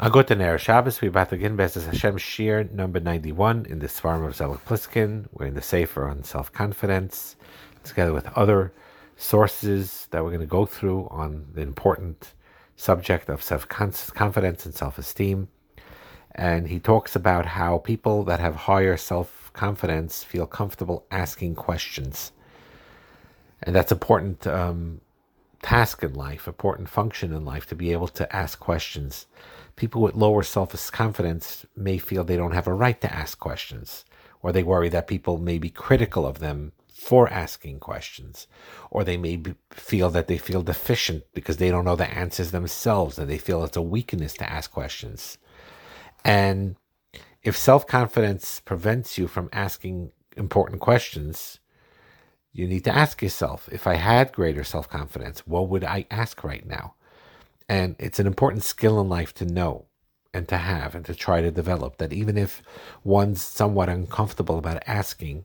I got a guten Erev Shabbos. We're about to begin B'ezras Hashem Shiur number 91 in the sefarim of Zelig Pliskin. We're in the Sefer on self confidence, together with other sources that we're going to go through on the important subject of self confidence and self esteem. And he talks about how people that have higher self confidence feel comfortable asking questions. And that's important um, task in life, important function in life to be able to ask questions people with lower self confidence may feel they don't have a right to ask questions, or they worry that people may be critical of them for asking questions, or they may be, feel that they feel deficient because they don't know the answers themselves and they feel it's a weakness to ask questions. And if self confidence prevents you from asking important questions, you need to ask yourself if I had greater self confidence, what would I ask right now? And it's an important skill in life to know and to have and to try to develop that even if one's somewhat uncomfortable about asking,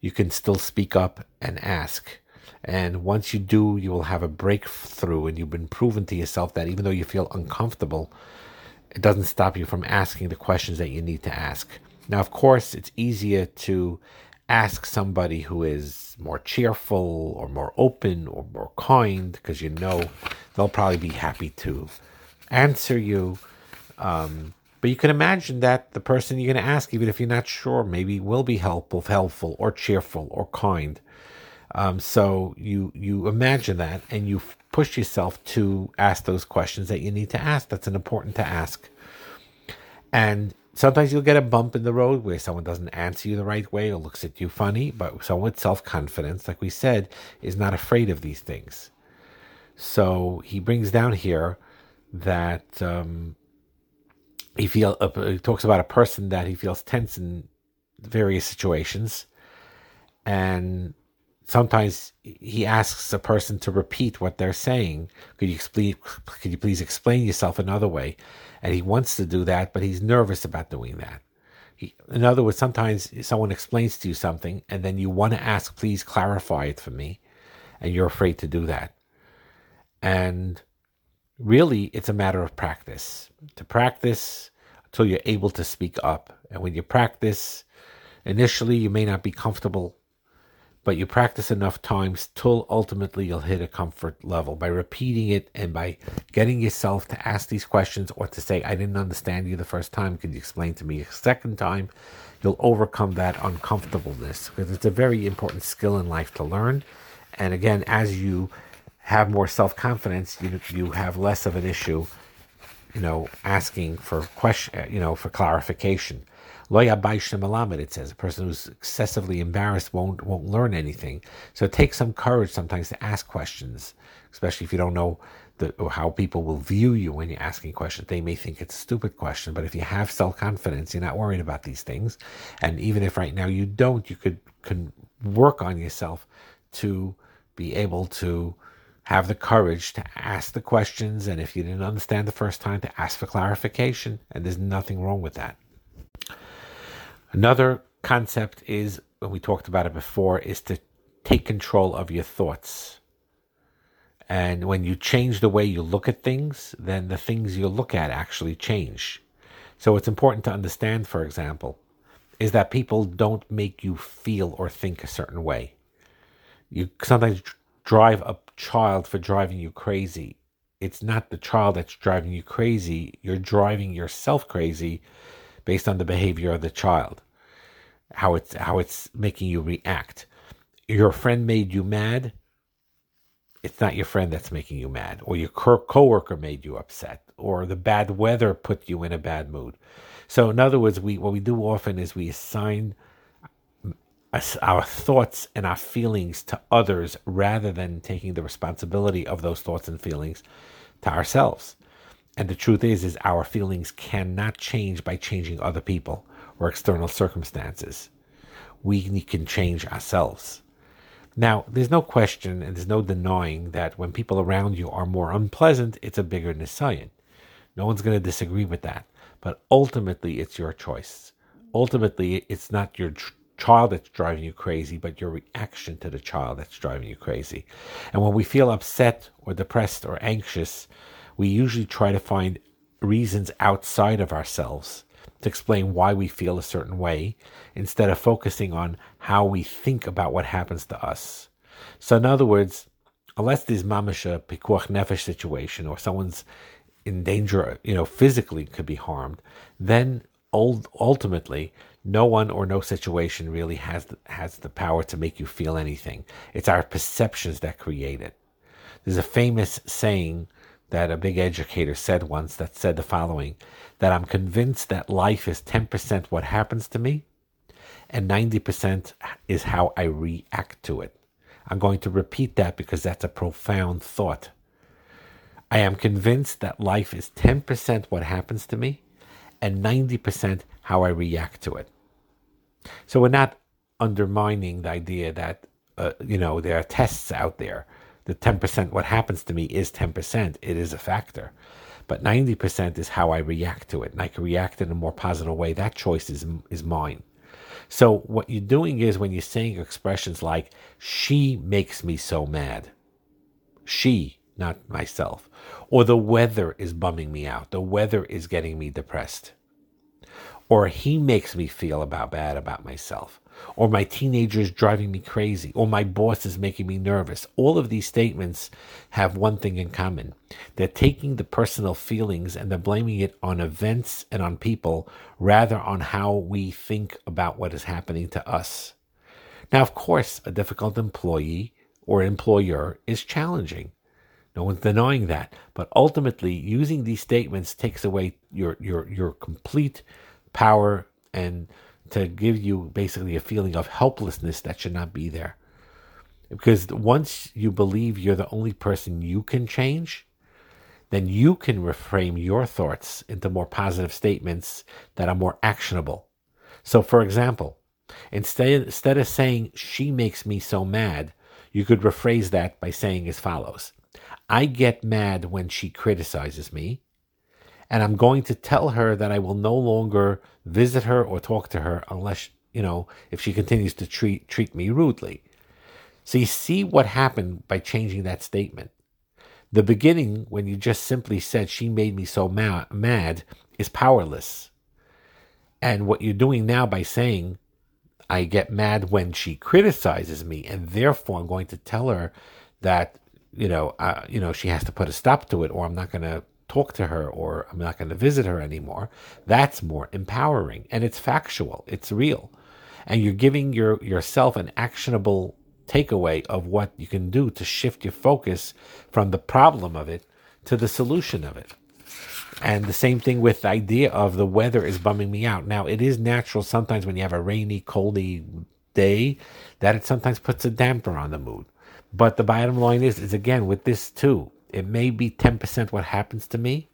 you can still speak up and ask. And once you do, you will have a breakthrough and you've been proven to yourself that even though you feel uncomfortable, it doesn't stop you from asking the questions that you need to ask. Now, of course, it's easier to ask somebody who is more cheerful or more open or more kind because you know they'll probably be happy to answer you. Um, but you can imagine that the person you're going to ask, even if you're not sure, maybe will be helpful, helpful or cheerful or kind. Um, so you you imagine that and you push yourself to ask those questions that you need to ask. That's an important to ask. And Sometimes you'll get a bump in the road where someone doesn't answer you the right way or looks at you funny, but someone with self confidence, like we said, is not afraid of these things. So he brings down here that um, he feel uh, he talks about a person that he feels tense in various situations, and sometimes he asks a person to repeat what they're saying. Could you explain? Could you please explain yourself another way? And he wants to do that, but he's nervous about doing that. He, in other words, sometimes someone explains to you something, and then you want to ask, "Please clarify it for me," and you're afraid to do that. And really, it's a matter of practice. To practice until you're able to speak up, and when you practice, initially you may not be comfortable but you practice enough times till ultimately you'll hit a comfort level by repeating it and by getting yourself to ask these questions or to say, I didn't understand you the first time. Could you explain to me a second time? You'll overcome that uncomfortableness because it's a very important skill in life to learn. And again, as you have more self confidence, you, you have less of an issue, you know, asking for question, you know, for clarification. It says. A person who's excessively embarrassed won't won't learn anything. So it takes some courage sometimes to ask questions, especially if you don't know the, how people will view you when you're asking questions. They may think it's a stupid question, but if you have self confidence, you're not worried about these things. And even if right now you don't, you could can work on yourself to be able to have the courage to ask the questions. And if you didn't understand the first time, to ask for clarification. And there's nothing wrong with that. Another concept is, when we talked about it before, is to take control of your thoughts. And when you change the way you look at things, then the things you look at actually change. So it's important to understand, for example, is that people don't make you feel or think a certain way. You sometimes drive a child for driving you crazy. It's not the child that's driving you crazy. You're driving yourself crazy based on the behavior of the child, how it's how it's making you react. Your friend made you mad. It's not your friend that's making you mad, or your co- coworker made you upset, or the bad weather put you in a bad mood. So, in other words, we what we do often is we assign our thoughts and our feelings to others rather than taking the responsibility of those thoughts and feelings to ourselves. And the truth is, is our feelings cannot change by changing other people or external circumstances. We can change ourselves. Now, there's no question and there's no denying that when people around you are more unpleasant, it's a bigger nisayan. No one's going to disagree with that. But ultimately, it's your choice. Ultimately, it's not your child that's driving you crazy, but your reaction to the child that's driving you crazy. And when we feel upset or depressed or anxious, we usually try to find reasons outside of ourselves to explain why we feel a certain way instead of focusing on how we think about what happens to us. So, in other words, unless there's mamasha pikuach nefesh situation or someone's in danger, you know, physically could be harmed, then ultimately no one or no situation really has the, has the power to make you feel anything. It's our perceptions that create it. There's a famous saying that a big educator said once that said the following that I'm convinced that life is 10% what happens to me and 90% is how I react to it. I'm going to repeat that because that's a profound thought. I am convinced that life is 10% what happens to me and 90% how I react to it. So we're not undermining the idea that, uh, you know, there are tests out there. The 10%, what happens to me is 10%. It is a factor. But 90% is how I react to it. And I can react in a more positive way. That choice is, is mine. So what you're doing is when you're saying expressions like, she makes me so mad. She, not myself. Or the weather is bumming me out. The weather is getting me depressed. Or he makes me feel about bad about myself. Or my teenager is driving me crazy. Or my boss is making me nervous. All of these statements have one thing in common. They're taking the personal feelings and they're blaming it on events and on people rather on how we think about what is happening to us. Now, of course, a difficult employee or employer is challenging. No one's denying that. But ultimately, using these statements takes away your your your complete power and to give you basically a feeling of helplessness that should not be there. Because once you believe you're the only person you can change, then you can reframe your thoughts into more positive statements that are more actionable. So, for example, instead, instead of saying, she makes me so mad, you could rephrase that by saying as follows I get mad when she criticizes me, and I'm going to tell her that I will no longer visit her or talk to her unless, you know, if she continues to treat treat me rudely. So you see what happened by changing that statement. The beginning, when you just simply said she made me so ma- mad, is powerless. And what you're doing now by saying, I get mad when she criticizes me, and therefore I'm going to tell her that you know, uh, you know, she has to put a stop to it, or I'm not going to talk to her, or I'm not going to visit her anymore. That's more empowering, and it's factual, it's real, and you're giving your yourself an actionable takeaway of what you can do to shift your focus from the problem of it to the solution of it. And the same thing with the idea of the weather is bumming me out. Now, it is natural sometimes when you have a rainy, coldy day that it sometimes puts a damper on the mood. But the bottom line is, is again with this too, it may be 10% what happens to me.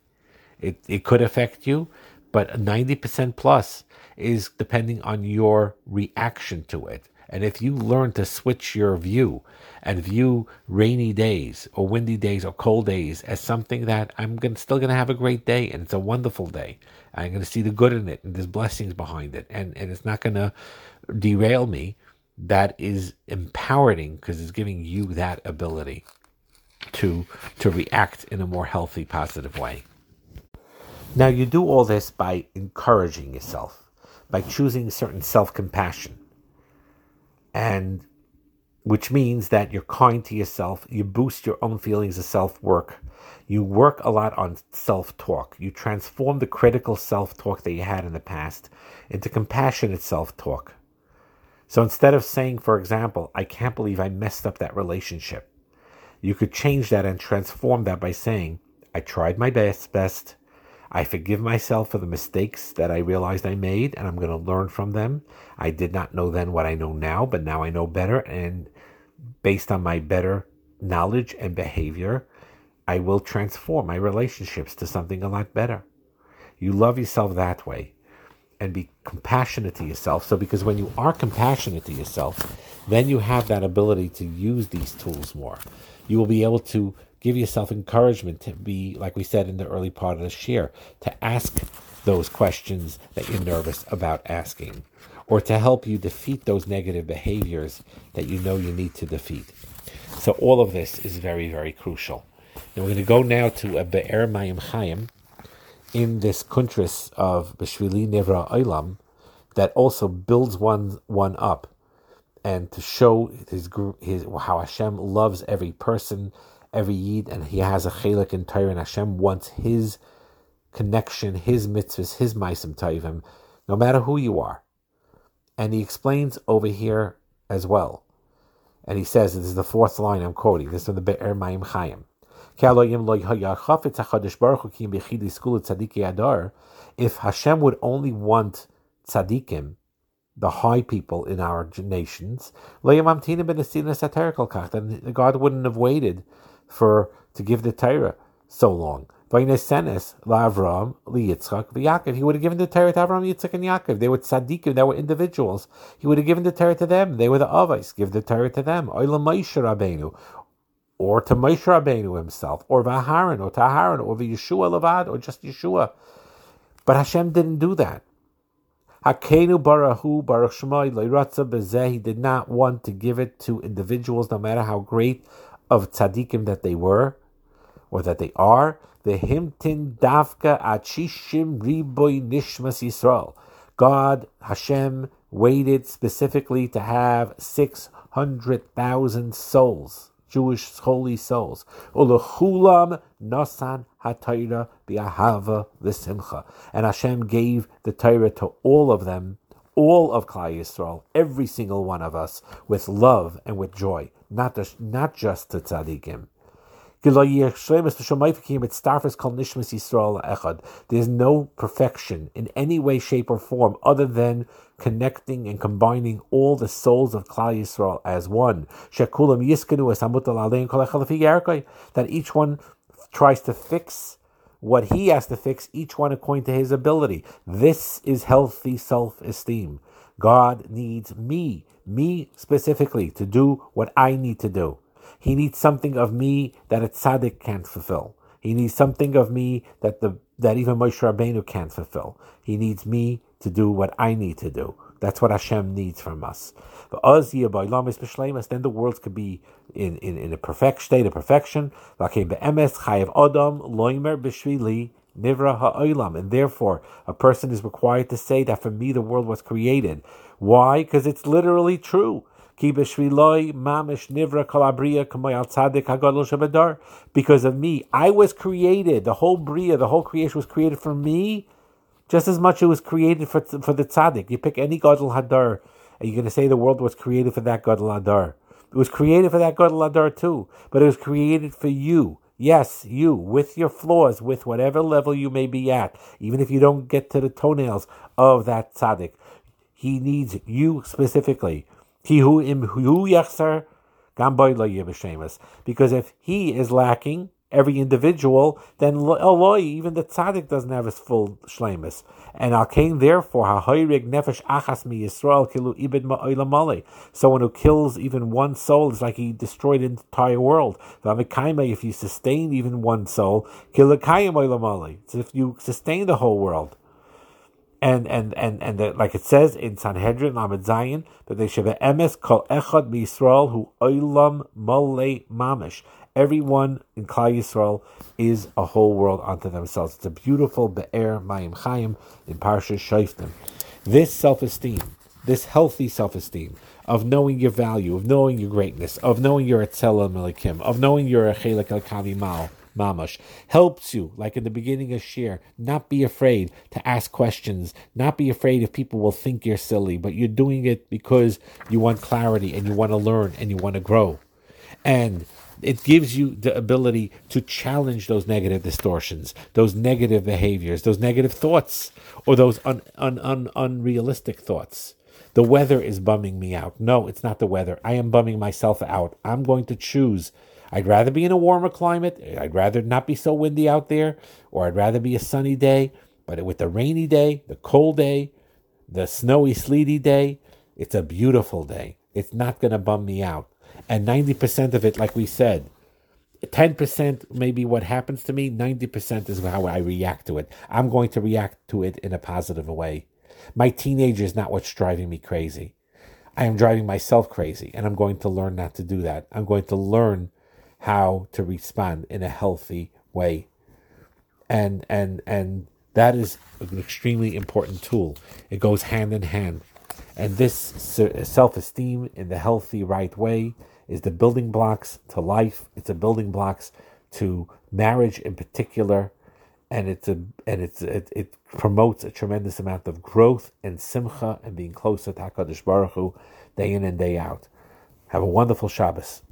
It it could affect you, but 90% plus is depending on your reaction to it. And if you learn to switch your view and view rainy days or windy days or cold days as something that I'm gonna, still going to have a great day and it's a wonderful day, I'm going to see the good in it and there's blessings behind it and, and it's not going to derail me, that is empowering because it's giving you that ability to to react in a more healthy positive way. Now you do all this by encouraging yourself by choosing certain self-compassion. And which means that you're kind to yourself you boost your own feelings of self-work you work a lot on self-talk you transform the critical self-talk that you had in the past into compassionate self-talk. So instead of saying, for example, I can't believe I messed up that relationship, you could change that and transform that by saying, I tried my best, best. I forgive myself for the mistakes that I realized I made, and I'm going to learn from them. I did not know then what I know now, but now I know better. And based on my better knowledge and behavior, I will transform my relationships to something a lot better. You love yourself that way and be compassionate to yourself. So, because when you are compassionate to yourself, then you have that ability to use these tools more. You will be able to give yourself encouragement to be, like we said in the early part of the year, to ask those questions that you're nervous about asking, or to help you defeat those negative behaviors that you know you need to defeat. So, all of this is very, very crucial. And we're going to go now to a Be'er Mayim Chaim in this kuntris of Beshvili Nevra Olam that also builds one one up and to show his his how Hashem loves every person, every yid, and he has a chelik in Torah, and Hashem wants his connection, his mitzvahs, his maisim taivim, no matter who you are. And he explains over here as well. And he says, this is the fourth line I'm quoting, this is from the Be'er Mayim Chayim. If Hashem would only want tzaddikim, the high people in our nations, then God wouldn't have waited for to give the Torah so long. He would have given the Torah to Avram, Yitzchak, and Yaakov. They were tzaddikim, they were individuals. He would have given the Torah to them. They were the Avais. Give the Torah to them. Or to Moshe Rabbeinu himself. Or Vaharan, or to Aharon, or Yehoshua Levad, or just Yehoshua. But Hashem didn't do that. Hakenu barahu baruch shemai leiratza bezeh. He did not want to give it to individuals, no matter how great of tzaddikim that they were or that they are. The himtin davka achishim riboy nishmas Yisrael. God Hashem waited specifically to have six hundred thousand souls Jewish holy souls. Ulachulam nasan hatayra bi'ahava v'simcha. And Hashem gave the Torah to all of them, all of Klal Yisrael, every single one of us, with love and with joy, not just, not just to tzaddikim. There's no perfection in any way, shape, or form other than connecting and combining all the souls of Klal Yisrael as one. That each one tries to fix what he has to fix, each one according to his ability. This is healthy self esteem. God needs me, me specifically, to do what I need to do. He needs something of me that a tzaddik can't fulfill. He needs something of me that the that even Moshe Rabbeinu can't fulfill. He needs me to do what I need to do. That's what Hashem needs from us. Then the world could be in, in, in a perfect state of perfection. And therefore, a person is required to say that for me the world was created. Why? Because it's literally true. Because of me, I was created. The whole bria, the whole creation was created for me, just as much it was created for for the tzaddik. You pick any gadol hadar, and you're going to say the world was created for that gadol hadar. It was created for that gadol hadar too, but it was created for you. Yes, you, with your flaws, with whatever level you may be at, even if you don't get to the toenails of that tzaddik, he needs you specifically. Because if he is lacking, every individual, then Eloi, oh, even the tzaddik doesn't have his full shlemus. And al kain therefore hahoyrig nefesh achas mi Yisrael kilu ibid ma'olamale. Someone who kills even one soul is like he destroyed the entire world. If you sustain even one soul, kilakayim oilamale. It's if you sustain the whole world and and and and the, like it says in Sanhedrin Lamed Zayin that they should be emes kol echad Yisrael who oilam mole mamish. Everyone in Klal Yisrael is a whole world unto themselves. It's a beautiful be'er mayim chayim in Parsha Shoftim. This self-esteem, this healthy self-esteem of knowing your value, of knowing your greatness, of knowing you're a tzela melikim, of knowing you're a chelik al kavi mal, mamash helps you, like in the beginning of shiur, not be afraid to ask questions, not be afraid if people will think you're silly, but you're doing it because you want clarity and you want to learn and you want to grow. And it gives you the ability to challenge those negative distortions, those negative behaviors, those negative thoughts, or those un, un, un, unrealistic thoughts. The weather is bumming me out. No, it's not the weather. I am bumming myself out. I'm going to choose I'd rather be in a warmer climate. I'd rather not be so windy out there, or I'd rather be a sunny day. But with the rainy day, the cold day, the snowy, sleety day, it's a beautiful day. It's not going to bum me out. And 90% of it, like we said, 10% maybe what happens to me, 90% is how I react to it. I'm going to react to it in a positive way. My teenager is not what's driving me crazy. I am driving myself crazy, and I'm going to learn not to do that. I'm going to learn how to respond in a healthy way and and and That is an extremely important tool. It goes hand in hand. And this self esteem in the healthy, right way is the building blocks to life. It's a building blocks to marriage in particular. And it's a and it's it, it promotes a tremendous amount of growth and simcha and being closer to Hakadosh Baruch Hu day in and day out. Have a wonderful Shabbos.